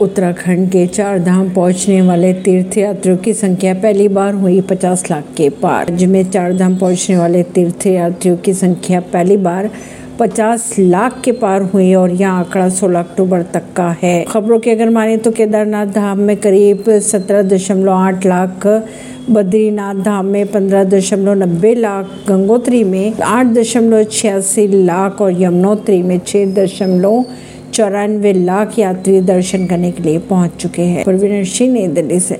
उत्तराखंड के चार धाम पहुँचने वाले तीर्थयात्रियों की संख्या पहली बार हुई 50 लाख के पार। राज्य में चार धाम पहुँचने वाले तीर्थयात्रियों की संख्या पहली बार 50 लाख के पार हुई और यह आंकड़ा 16 अक्टूबर तक का है। खबरों की अगर माने तो केदारनाथ धाम में करीब 17.8 लाख, बद्रीनाथ धाम में पंद्रह दशमलव नब्बे लाख, गंगोत्री में आठ दशमलव छियासी लाख और यमुनोत्री में छह दशमलव चौरानवे लाख यात्री दर्शन करने के लिए पहुँच चुके हैं। परवीन सिंह नई दिल्ली से।